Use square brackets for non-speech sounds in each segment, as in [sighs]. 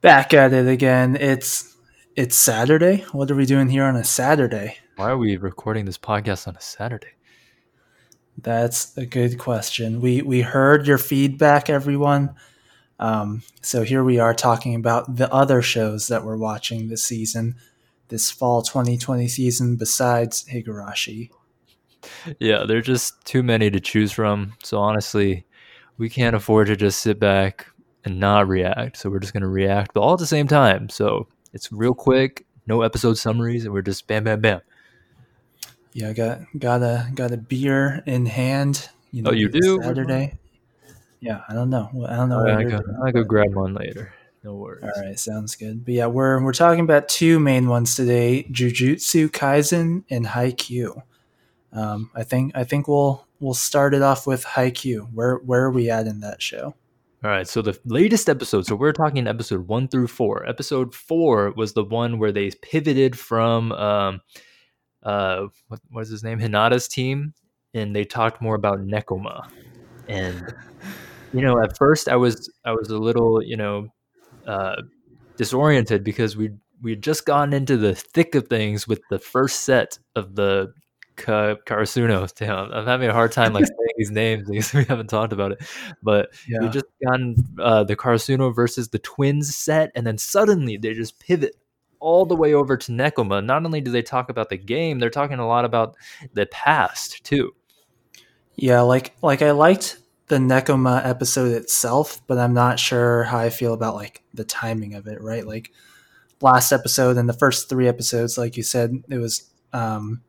Back at it again. It's it's Saturday. What are we doing here on a Saturday? Why are we recording this podcast on a Saturday? That's a good question. We we heard your feedback, everyone. Um, so here we are talking about the other shows that we're watching this season, this fall 2020 season. Besides Higurashi, Yeah, there are just too many to choose from. So honestly, we can't afford to just sit back and not react. So we're just gonna react, but all at the same time. So it's real quick, no episode summaries, and we're just bam, bam, bam. yeah, got got a got a beer in hand. You Oh, you do? Saturday. Yeah, I don't know. I don't know. I, what I go, doing. I go grab one later. No worries. All right, sounds good. But yeah, we're we're talking about two main ones today: Jujutsu Kaisen and Haikyuu. Um, I think I think we'll we'll start it off with Haikyuu. Where where are we at in that show? All right, so the latest episode, so we're talking episode one through four. Episode four was the one where they pivoted from, um, uh, what was his name, Hinata's team, and they talked more about Nekoma. And you know, at first I was I was a little, you know, uh, disoriented because we we had just gotten into the thick of things with the first set of the Ka- Karasuno. Damn, I'm having a hard time like saying these names because [laughs] we haven't talked about it, but we just gotten uh, the Karasuno versus the Twins set, and then suddenly they just pivot all the way over to Nekoma. Not only do they talk about the game, they're talking a lot about the past too. yeah. Like like I liked the Nekoma episode itself, but I'm not sure how I feel about like the timing of it. Right, like last episode and the first three episodes, like you said, it was um,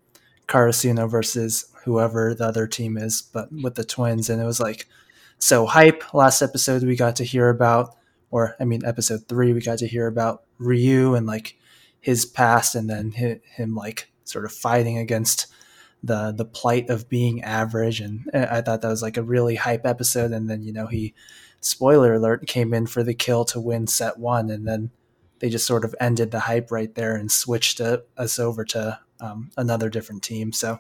Karasuno versus whoever the other team is, but with the twins, and it was like so hype. Last episode we got to hear about, or I mean, episode three we got to hear about Ryu and like his past, and then him like sort of fighting against the the plight of being average, and I thought that was like a really hype episode. And then you know he, spoiler alert, came in for the kill to win set one, and then they just sort of ended the hype right there and switched uh, us over to um, another different team. So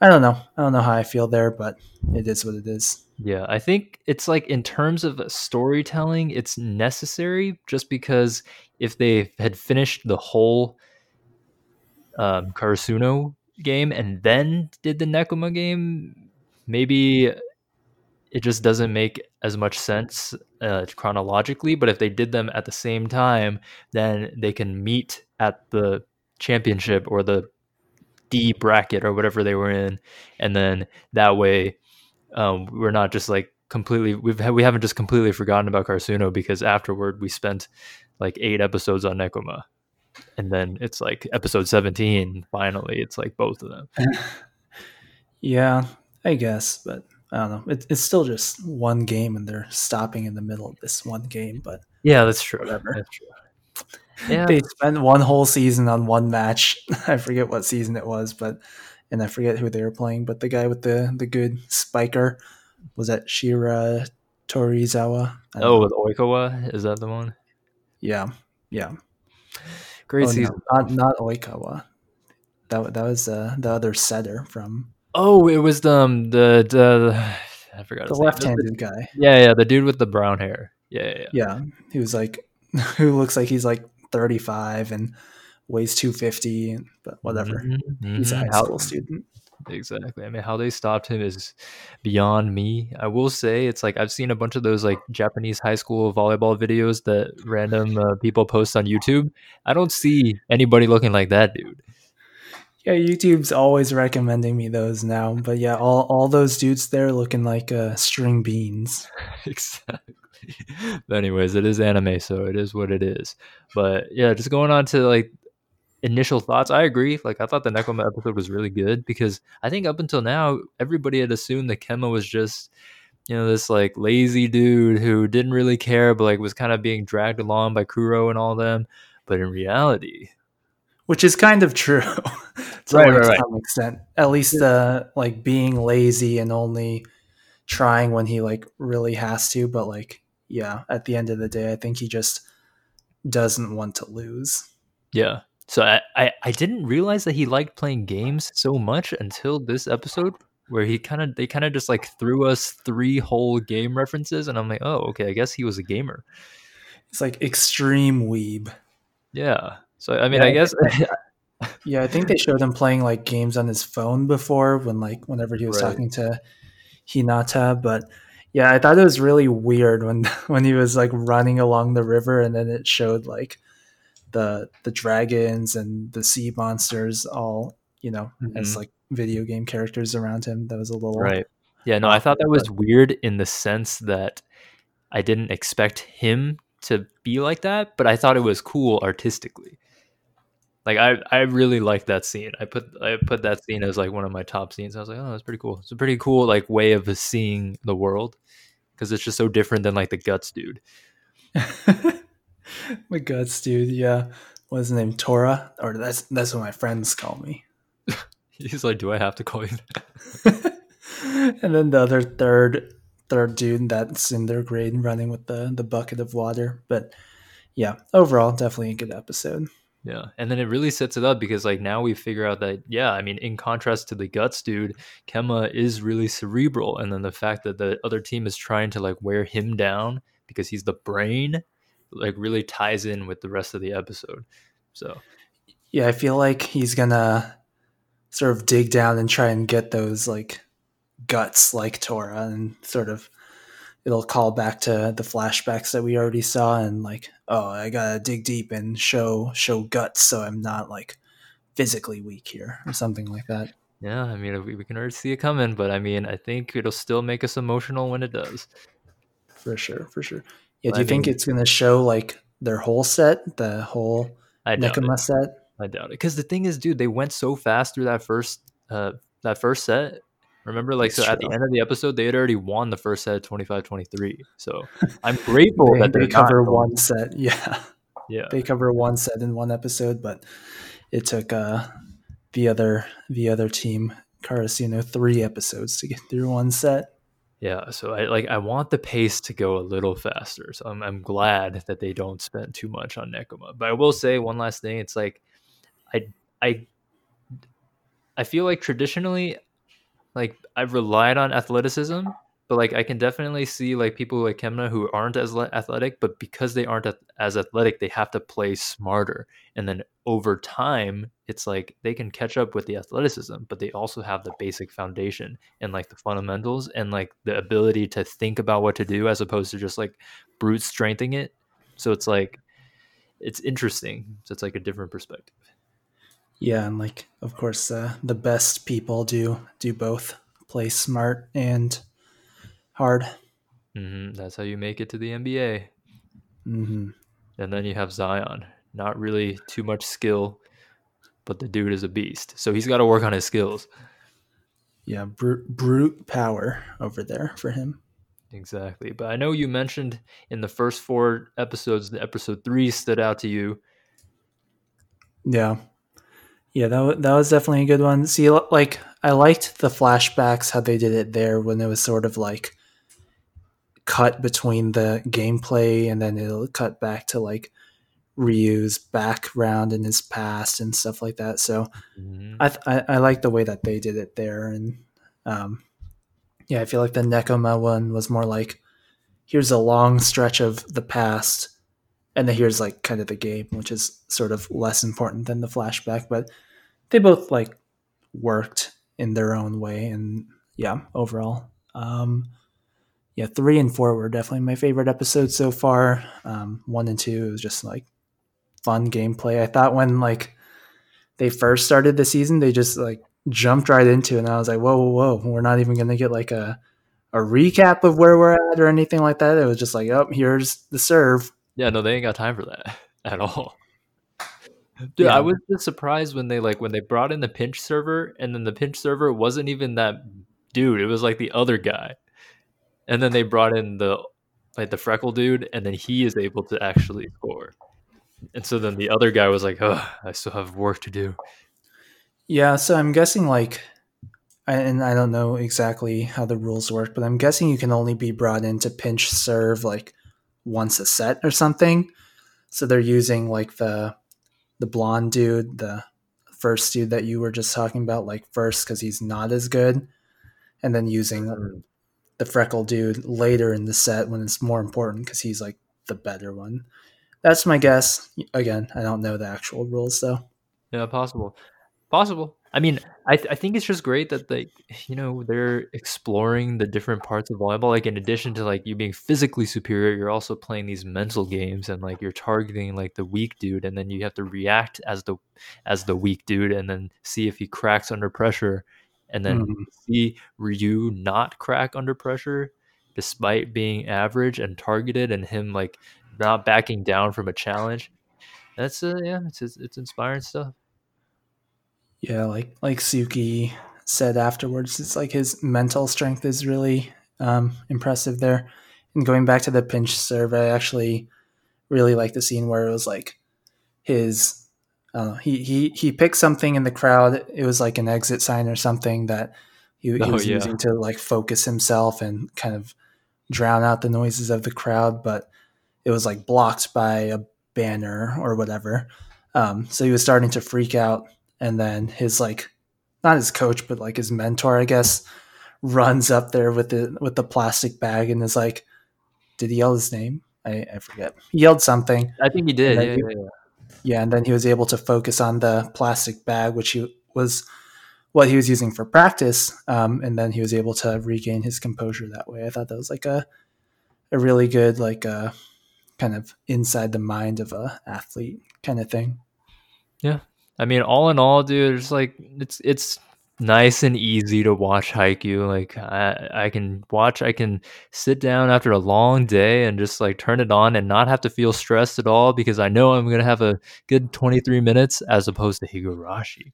I don't know. I don't know how I feel there, but it is what it is. Yeah, I think it's like in terms of storytelling, it's necessary just because if they had finished the whole um, Karasuno game and then did the Nekoma game, maybe it just doesn't make as much sense uh, chronologically. But if they did them at the same time, then they can meet at the championship or the D bracket or whatever they were in, and then that way um, we're not just like completely we've we haven't just completely forgotten about Karasuno because afterward we spent like eight episodes on Nekoma. And then it's like episode 17 finally it's like both of them. [laughs] Yeah, I guess, but I don't know. It, it's still just one game, and they're stopping in the middle of this one game. But Yeah, that's true. Whatever. That's true. Yeah. they spent one whole season on one match. [laughs] I forget what season it was, but and I forget who they were playing. But the guy with the the good spiker was that Shira Torizawa. Oh, know. with Oikawa, is that the one? yeah, yeah. Great Oh, no, not not Oikawa. That that was uh, the other setter from Oh, it was the um, the, the [sighs] I forgot the left-handed guy. Yeah, yeah, the dude with the brown hair. Yeah, yeah, yeah. Yeah, he was like, [laughs] who looks like he's like 35 and weighs 250, but whatever. Mhm, He's a mhm. high school student. Exactly. I mean, how they stopped him is beyond me. I will say, it's like I've seen a bunch of those like Japanese high school volleyball videos that random uh, people post on YouTube. I don't see anybody looking like that dude. Yeah, YouTube's always recommending me those now. But yeah, all, all those dudes there looking like uh, string beans. [laughs] exactly. But anyways, it is anime, so it is what it is. But yeah, just going on to like initial thoughts. I agree. Like I thought the Nekoma episode was really good because I think up until now everybody had assumed that Kenma was just you know this like lazy dude who didn't really care, but like was kind of being dragged along by Kuro and all them. But in reality, Which is kind of true [laughs] to Right, right. some extent. At least uh, like being lazy and only trying when he like really has to. But like, yeah, at the end of the day, I think he just doesn't want to lose. yeah, So I, I, I didn't realize that he liked playing games so much until this episode where he kind of they kind of just like threw us three whole game references and I'm like, "Oh, okay, I guess he was a gamer." It's like extreme weeb. Yeah. So I mean, Yeah, I guess [laughs] Yeah, I think they showed him playing like games on his phone before when like whenever he was Right. talking to Hinata, but yeah, I thought it was really weird when [laughs] when he was like running along the river and then it showed like the the dragons and the sea monsters all, you know, as Mhm. like video game characters around him. That was a little Right. Yeah, no, I thought that was weird in the sense that I didn't expect him to be like that, but I thought it was cool artistically. Like I, I really liked that scene. I put I put that scene as like one of my top scenes. I was like, oh, that's pretty cool. It's a pretty cool like way of seeing the world because it's just so different than like the guts dude. [laughs] My guts, dude. Yeah, what's his name? Tora, or that's that's what my friends call me. [laughs] He's like, do I have to call you? That? [laughs] and then the other third third dude that's in their grade and running with the the bucket of water. But yeah, overall, definitely a good episode. Yeah, and then it really sets it up because like now we figure out that yeah, I mean, in contrast to the guts dude, Kenma is really cerebral, and then the fact that the other team is trying to like wear him down because he's the brain, like really ties in with the rest of the episode. So Yeah, I feel like he's gonna sort of dig down and try and get those like guts like Tora and sort of it'll call back to the flashbacks that we already saw and like, oh, I gotta dig deep and show show guts so I'm not like physically weak here or something like that. yeah, I mean, we, we can already see it coming, but I mean, I think it'll still make us emotional when it does. For sure, for sure. Yeah, do I you think mean- it's gonna show like their whole set, the whole I it. Nekoma set? I doubt it. Because the thing is, dude, they went so fast through that first uh that first set. Remember, like, That's so at the end of the episode, they had already won the first set 25-23. So I'm grateful [laughs] They, that they cover one set, [laughs] yeah. Yeah, They cover one set in one episode, but it took uh the other the other team, Karasuno, three episodes to get through one set. Yeah. So I like I want the pace to go a little faster. So I'm I'm glad that they don't spend too much on Nekoma. But I will say one last thing. It's like I I I feel like traditionally like I've relied on athleticism, but like I can definitely see like people like Kenma who aren't as athletic, but because they aren't as athletic, they have to play smarter. And then over time, it's like they can catch up with the athleticism, but they also have the basic foundation and like the fundamentals and like the ability to think about what to do as opposed to just like brute strengthening it. So it's like it's interesting. So it's like a different perspective. Yeah, and like of course uh, the best people do do both play smart and hard. hmm That's how you make it to the NBA. hmm And then you have Zion. Not really too much skill, but the dude is a beast. So he's got to work on his skills. Yeah, brute, brute power over there for him. Exactly. But I know you mentioned in the first four episodes, the episode three stood out to you. Yeah, yeah, that that was definitely a good one. See, like I liked the flashbacks how they did it there when it was sort of like cut between the gameplay and then it'll cut back to like Ryu's background in his past and stuff like that. So Mhm. I th- I, I like the way that they did it there, and um, yeah, I feel like the Nekoma one was more like here's a long stretch of the past, and then here's like kind of the game, which is sort of less important than the flashback, but they both like worked in their own way, and yeah, overall, um, yeah, three and four were definitely my favorite episodes so far. Um, one and two was just like fun gameplay. I thought when like they first started the season, they just like jumped right into it. And I was like, whoa, whoa, whoa. We're not even going to get like a, a recap of where we're at or anything like that. It was just like, oh, here's the serve. Yeah, no, they ain't got time for that [laughs] at all. Dude, Yeah. I was just surprised when they like when they brought in the pinch server, and then the pinch server wasn't even that dude. It was like the other guy, and then they brought in the like the freckle dude, and then he is able to actually score. And so then the other guy was like, "Oh, I still have work to do." Yeah. So I'm guessing like, and I don't know exactly how the rules work, but I'm guessing you can only be brought in to pinch serve like once a set or something. So they're using like the the blonde dude, the first dude that you were just talking about, like first because he's not as good, and then using Mm. The freckle dude later in the set when it's more important because he's like the better one. That's my guess. Again, I don't know the actual rules though. Yeah, possible. Possible. I mean, I, th- I think it's just great that they, you know, they're exploring the different parts of volleyball. Like in addition to like you being physically superior, you're also playing these mental games and like you're targeting like the weak dude, and then you have to react as the as the weak dude, and then see if he cracks under pressure, and then Mhm. see Ryu not crack under pressure despite being average and targeted, and him like not backing down from a challenge. That's uh, yeah, it's it's, it's inspiring stuff. Yeah, like like Suki said afterwards, it's like his mental strength is really um, impressive there. And going back to the pinch serve, I actually really like the scene where it was like his uh, he he he picked something in the crowd. It was like an exit sign or something that he, he Oh, was yeah. using to like focus himself and kind of drown out the noises of the crowd, but it was like blocked by a banner or whatever. Um, so he was starting to freak out, and then his like not his coach, but like his mentor, I guess, runs up there with the with the plastic bag and is like, "Did he yell his name? I, I forget. He yelled something." I think he did. Yeah, then yeah, yeah. Yeah, and then he was able to focus on the plastic bag, which he was what he was using for practice, um, and then he was able to regain his composure that way. I thought that was like a a really good like uh, kind of inside the mind of a athlete kind of thing. Yeah, I mean, all in all, dude, it's like it's it's nice and easy to watch Haikyuu Like I I can watch, I can sit down after a long day and just like turn it on and not have to feel stressed at all because I know I'm gonna have a good 23 minutes as opposed to Higurashi.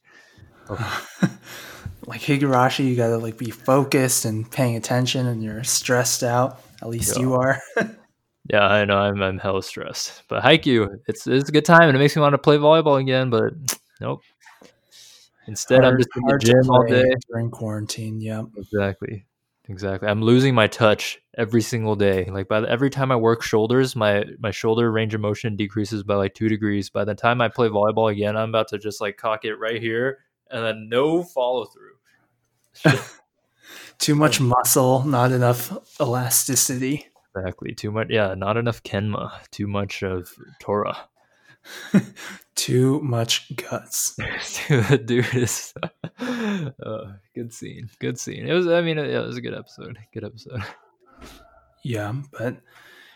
Oh. [laughs] like Higurashi, you gotta like be focused and paying attention, and you're stressed out. At least Yeah. you are. [laughs] Yeah, I know I'm I'm hella stressed. But Haikyuu it's it's a good time and it makes me want to play volleyball again, but nope. Instead, I'm just in the gym all day. during quarantine. Yep. Exactly. Exactly. I'm losing my touch every single day. Like by the, every time I work shoulders, my my shoulder range of motion decreases by like 2 degrees. By the time I play volleyball again, I'm about to just like cock it right here and then no follow through. [laughs] Too much muscle, not enough elasticity. exactly. Too much yeah, not enough kenma, too much of Tora. [laughs] Too much guts. [laughs] Dude is uh, [laughs] good scene. Good scene. It was I mean, yeah, it was a good episode. Good episode. Yeah, but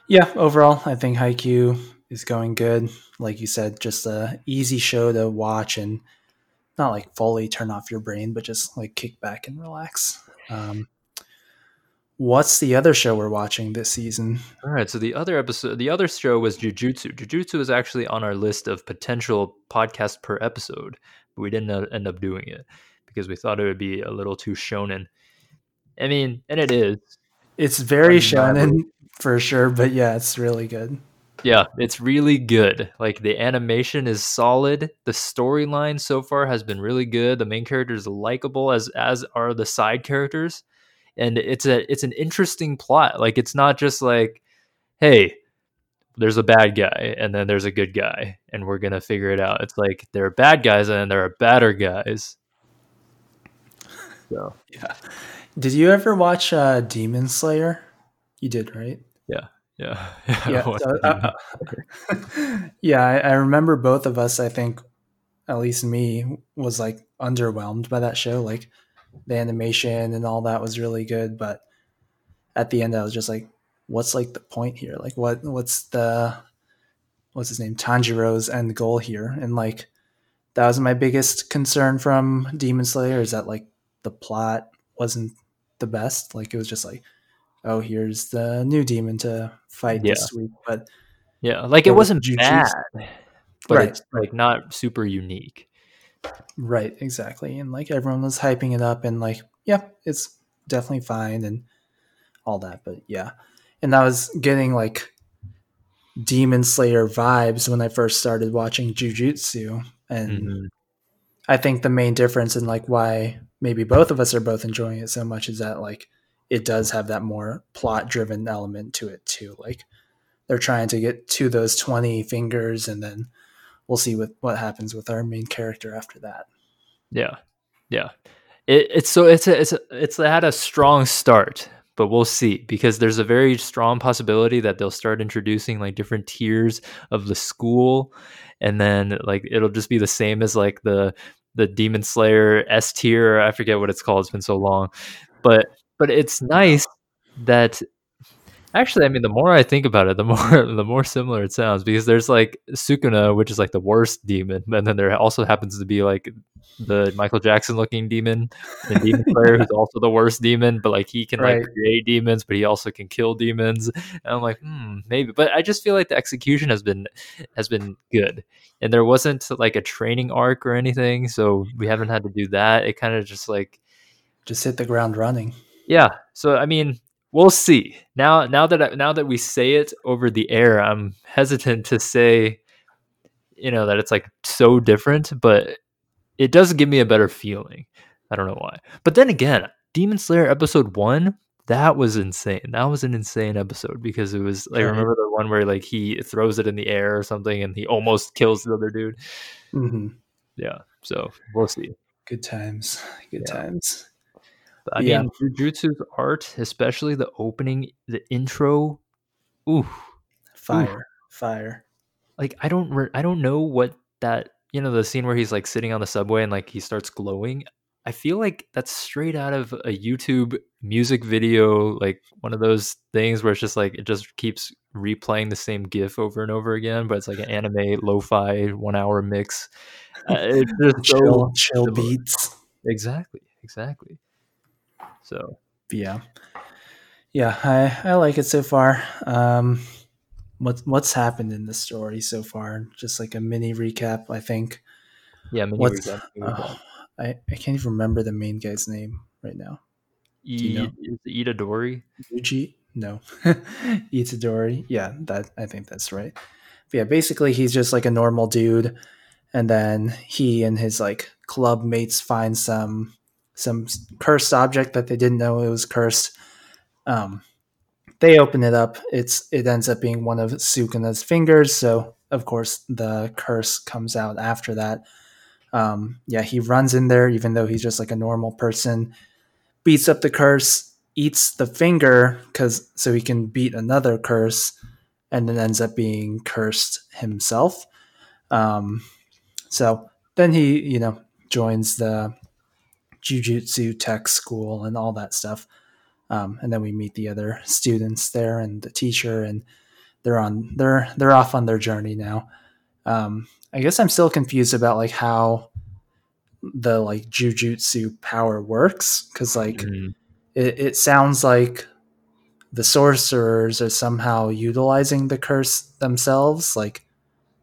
yeah, overall, I think Haikyuu is going good. Like you said, just a easy show to watch and not like fully turn off your brain, but just like kick back and relax. Um, what's the other show we're watching this season? All right, so the other episode, the other show was Jujutsu. Jujutsu is actually on our list of potential podcast per episode, but we didn't end up doing it because we thought it would be a little too shonen. I mean, and it is. It's very Undeniably. shonen for sure, but yeah, it's really good. Yeah, it's really good. Like the animation is solid. The storyline so far has been really good. The main character is likable as as are the side characters. And it's a it's an interesting plot. Like it's not just like, hey, there's a bad guy and then there's a good guy and we're going to figure it out. It's like there are bad guys and then there are badder guys. So, Yeah. Did you ever watch uh, Demon Slayer? You did, right? yeah. yeah, [laughs] yeah. so, uh, uh, [laughs] yeah. I, I remember both of us. I think, at least me, was like underwhelmed by that show. Like the animation and all that was really good, but at the end, I was just like, "What's like the point here? Like, what what's the what's his name Tanjiro's end goal here?" And like that was my biggest concern from Demon Slayer is that like the plot wasn't the best. Like it was just like, oh, here's the new demon to fight this week, but yeah, like it wasn't bad, but Right, it's like not super unique. Right, exactly. And like everyone was hyping it up and like, yeah, it's definitely fine and all that. But yeah. And I was getting like Demon Slayer vibes when I first started watching Jujutsu. And Mhm. I think the main difference in like why maybe both of us are both enjoying it so much is that like it does have that more plot driven element to it too. Like they're trying to get to those 20 fingers and then we'll see what what happens with our main character after that. Yeah, yeah. It, it's so it's a, it's a, it's had a strong start, but we'll see because there's a very strong possibility that they'll start introducing like different tiers of the school, and then like it'll just be the same as like the the Demon Slayer S tier. I forget what it's called. It's been so long, but but it's nice that Actually, I mean, the more I think about it, the [laughs] more the more similar it sounds because there's like Sukuna, which is like the worst demon, and then there also happens to be like the Michael Jackson looking demon, the Demon [laughs] Slayer, who's also the worst demon, but like he can Right. like create demons, but he also can kill demons. And I'm like, hmm, maybe, but I just feel like the execution has been has been good, and there wasn't like a training arc or anything, so we haven't had to do that. It kind of just like Just hit the ground running. yeah. So I mean, we'll see. Now, now that I, now that we say it over the air, I'm hesitant to say, you know, that it's like so different, but it does give me a better feeling. I don't know why. But then again, Demon Slayer episode one, that was insane. That was an insane episode because it was like Right. remember the one where like he throws it in the air or something and he almost kills the other dude. hmm Yeah. So we'll see. Good times. Good Yeah. times. I Yeah. mean, Jujutsu's art, especially the opening, the intro. Ooh, Fire. Fire. like I don't, re- I don't know what that. You know, the scene where he's like sitting on the subway and like he starts glowing. I feel like that's straight out of a YouTube music video, like one of those things where it's just like it just keeps replaying the same GIF over and over again, but it's like an anime lo-fi one-hour mix. Uh, it's [laughs] just so Chill, chill beats. exactly, exactly. So Yeah. Yeah, I, I like it so far. Um what what's happened in the story so far? Just like a mini recap, I think. yeah, mini What's recap, mini recap. oh, I, I can't even remember the main guy's name right now. you know? E- is it Itadori? Yuji? No. [laughs] Itadori. Yeah, that I think that's right. But yeah, basically he's just like a normal dude and then he and his like club mates find some some cursed object that they didn't know it was cursed. Um they open it up. It's it ends up being one of Sukuna's fingers, so of course the curse comes out after that. Um, yeah, he runs in there even though he's just like a normal person, beats up the curse, eats the finger because so he can beat another curse, and then ends up being cursed himself. Um, so then he, you know, joins the jujutsu tech school and all that stuff. Um, and then we meet the other students there and the teacher, and they're on they're they're off on their journey now. Um, I guess I'm still confused about like how the like jujutsu power works because like Mhm. it, it sounds like the sorcerers are somehow utilizing the curse themselves, like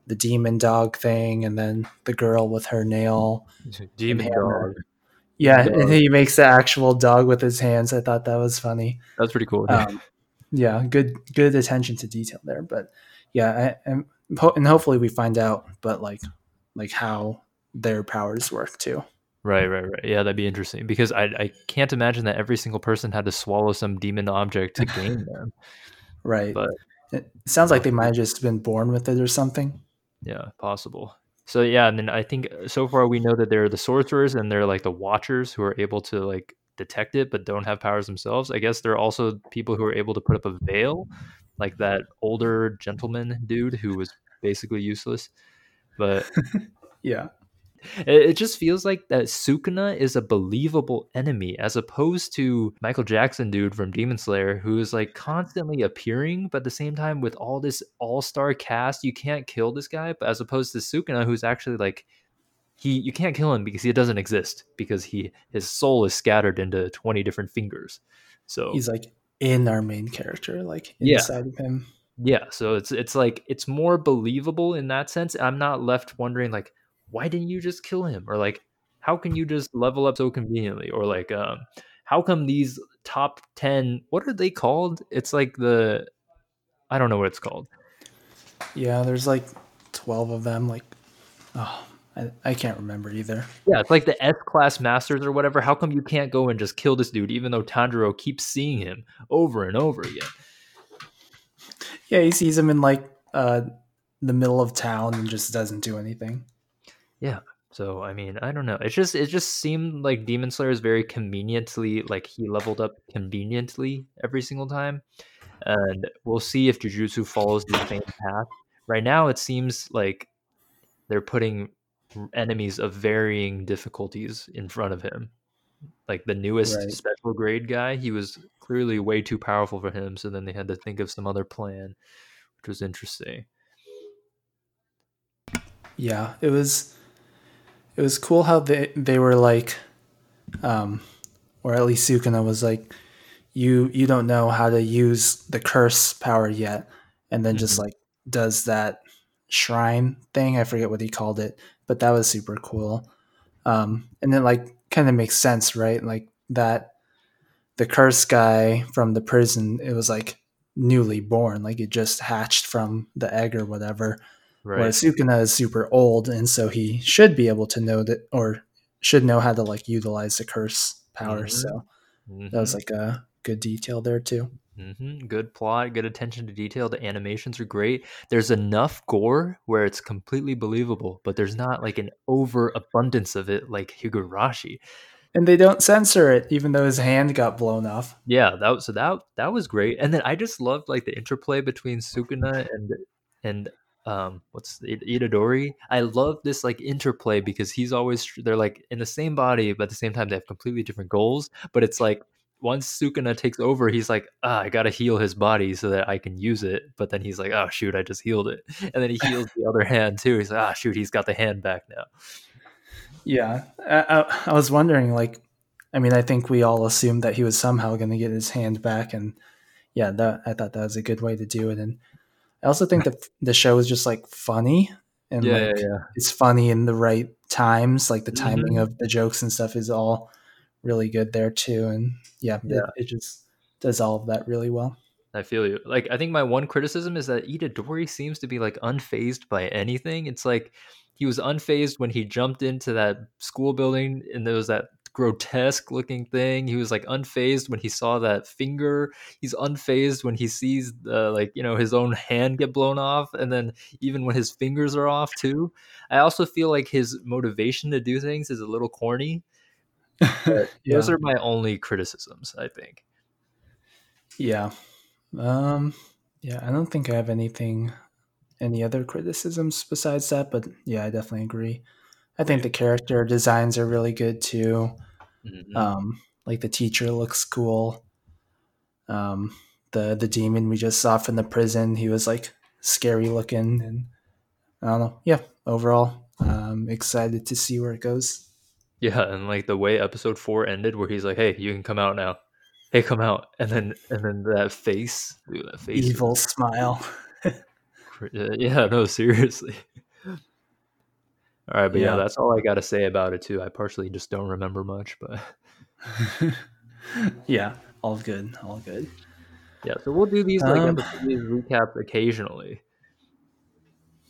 the demon dog thing, and then the girl with her nail. [laughs] Demon. Dog. Yeah, Dog. and he makes the actual dog with his hands. I thought that was funny. That's pretty cool. Um, yeah, good good attention to detail there. But yeah, I, I'm, and hopefully we find out, but like like how their powers work too. right, right, right. Yeah, that'd be interesting because I, I can't imagine that every single person had to swallow some demon object to gain [laughs] them. Right. But it sounds like they might have just been born with it or something. yeah, possible. So yeah, and then I think uh, so far we know that they're the sorcerers and they're like the watchers who are able to like detect it but don't have powers themselves. I guess there are also people who are able to put up a veil, like that older gentleman dude who was basically useless. But [laughs] Yeah. It, just feels like that Sukuna is a believable enemy as opposed to Michael Jackson dude from Demon Slayer who is like constantly appearing, but at the same time with all this all-star cast, you can't kill this guy. But as opposed to Sukuna, who's actually like he you can't kill him because he doesn't exist because he his soul is scattered into 20 different fingers. So He's like in our main character, like Yeah. inside of him. Yeah, so it's it's like it's more believable in that sense. I'm not left wondering like why didn't you just kill him or like how can you just level up so conveniently or like um how come these top 10 what are they called? It's like the I don't know what it's called. Yeah, there's like twelve of them. Like, oh, I, I can't remember either. Yeah, it's like the S class masters or whatever. How come you can't go and just kill this dude even though Tanjiro keeps seeing him over and over again? Yeah, he sees him in like uh the middle of town and just doesn't do anything. Yeah. So I mean, I don't know. It just it just seemed like Demon Slayer is very conveniently like he leveled up conveniently every single time. And we'll see if Jujutsu follows the same path. Right now it seems like they're putting enemies of varying difficulties in front of him. Like the newest Right. special grade guy, he was clearly way too powerful for him, so then they had to think of some other plan, which was interesting. Yeah, it was it was cool how they they were like um or at least Sukuna was like you you don't know how to use the curse power yet and then just Mhm. like does that shrine thing. I forget what he called it, but that was super cool. Um and then like kind of makes sense, right? Like that the curse guy from the prison, it was like newly born, like it just hatched from the egg or whatever. Right. Whereas Sukuna is super old, and so he should be able to know that, or should know how to like utilize the curse power. Mhm. So Mhm. that was like a good detail there too. hmm Good plot, good attention to detail. The animations are great. There's enough gore where it's completely believable, but there's not like an overabundance of it like Higurashi. And they don't censor it, even though his hand got blown off. Yeah, that was so that that was great. And then I just loved like the interplay between Sukuna and and um what's it, Itadori. I love this like interplay because he's always they're like in the same body, but at the same time they have completely different goals. But it's like once Sukuna takes over, he's like, ah, I gotta heal his body so that I can use it. But then he's like, oh shoot, I just healed it. [laughs] And then he heals [laughs] the other hand too. He's like, ah shoot, he's got the hand back now. Yeah, I, I, I was wondering, like, I mean, I think we all assumed that he was somehow going to get his hand back, and yeah, that I thought that was a good way to do it. And I also think that the show is just like funny, and Yeah, like yeah, yeah. it's funny in the right times. Like the timing Mhm. of the jokes and stuff is all really good there too. And yeah, Yeah. It, it just does all of that really well. I feel you. Like I think my one criticism is that Itadori seems to be like unfazed by anything. It's like he was unfazed when he jumped into that school building and there was that grotesque looking thing. He was like unfazed when he saw that finger. He's unfazed when he sees uh, like you know his own hand get blown off, and then even when his fingers are off too. I also feel like his motivation to do things is a little corny. [laughs] yeah. Those are my only criticisms. I think. yeah. Um, yeah, I don't think I have anything, any other criticisms besides that, but yeah, I definitely agree. I think the character designs are really good too. Mhm. Um, like the teacher looks cool. Um, the the demon we just saw from the prison, he was like scary looking, and I don't know. Yeah, overall, um, excited to see where it goes. Yeah, and like the way episode four ended, where he's like, "Hey, you can come out now. Hey, come out," and then and then that face, dude, that face, was Evil smile. [laughs] yeah, no, seriously. All right, but yeah. Yeah. that's all I got to say about it too. I partially just don't remember much, but [laughs] yeah, all good, all good. yeah. So we'll do these like Um, these recaps occasionally.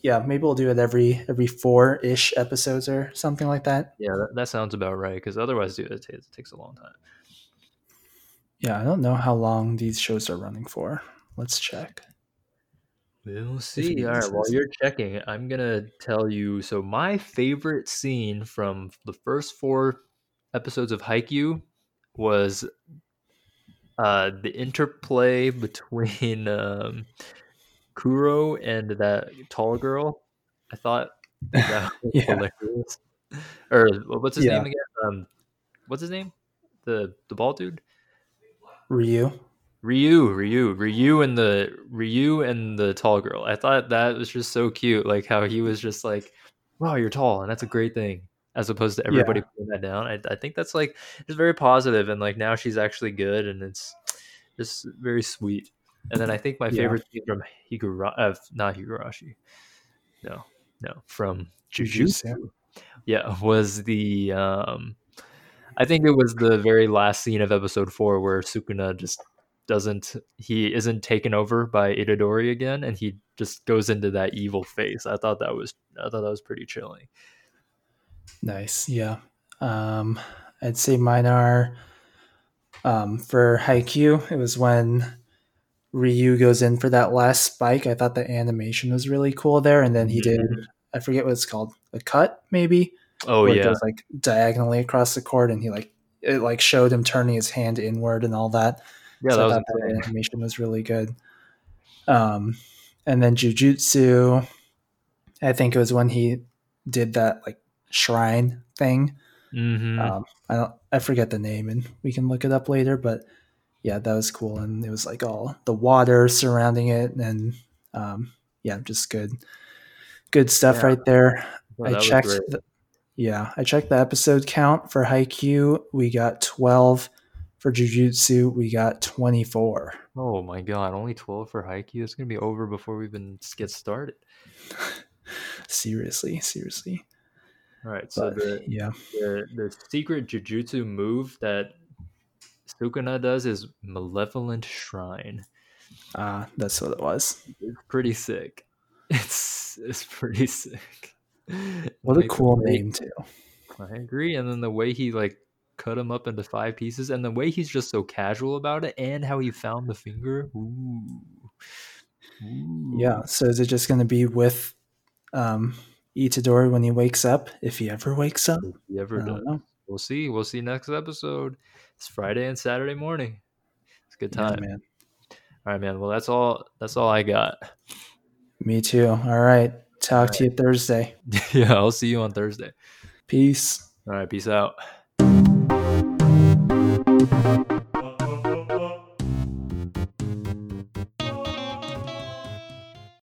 Yeah, maybe we'll do it every every four ish episodes or something like that. Yeah, that, that sounds about right. Because otherwise, dude, it, takes- it takes a long time. Yeah, I don't know how long these shows are running for. Let's check. We'll see. All right, while you're checking, I'm gonna tell you. So my favorite scene from the first four episodes of Haikyuu was uh, the interplay between [laughs] um, Kuro and that tall girl. I thought that [laughs] was Yeah. hilarious. Or what's his Yeah. name again? Um, what's his name? The the bald dude. Ryu. Ryu, Ryu, Ryu, and the Ryu and the tall girl. I thought that was just so cute, like how he was just like, "Wow, you're tall, and that's a great thing," as opposed to everybody putting that down. I, I think that's like just very positive, and like now she's actually good, and it's just very sweet. And then I think my Yeah. favorite scene from Higura, uh, not Higurashi, no, no, from Jujutsu. Jujutsu, yeah, was the um, I think it was the very last scene of episode four where Sukuna just doesn't he isn't taken over by Itadori again and he just goes into that evil face. I thought that was I thought that was pretty chilling. Nice. Yeah. Um, I'd say mine are um, for Haikyuu. It was when Ryu goes in for that last spike. I thought the animation was really cool there, and then he did I forget what it's called, a cut maybe. Oh where it yeah, goes like diagonally across the court, and he like it like showed him turning his hand inward and all that. Yeah, So that was that animation was really good. Um, and then Jujutsu, I think it was when he did that like shrine thing. Mhm. Um, I don't, I forget the name, and we can look it up later. But yeah, that was cool, and it was like all the water surrounding it, and um, yeah, just good, good stuff Yeah. right there. Yeah, I checked. The, yeah, I checked the episode count for Haikyuu. We got twelve. For Jujutsu, we got twenty four. Oh my god, only twelve for Haikyuu. It's gonna be over before we even get started. [laughs] Seriously, seriously. All right, so But the, yeah, the the secret jujutsu move that Sukuna does is Malevolent Shrine. uh, that's what it was. It's pretty sick. [laughs] It's it's pretty sick. What a Like, the cool name too. I agree. And then the way he like cut him up into five pieces, and the way he's just so casual about it, and how he found the finger. Ooh. Yeah. So is it just going to be with um, Itadori when he wakes up, if he ever wakes up? If he ever I does. don't know. We'll see. We'll see next episode. It's Friday and Saturday morning. It's a good Yeah, time. man. All right, man. Well, that's all. That's all I got. Me too. All right. Talk to you Thursday. [laughs] yeah, I'll see you on Thursday. Peace. All right, peace out. Thank you.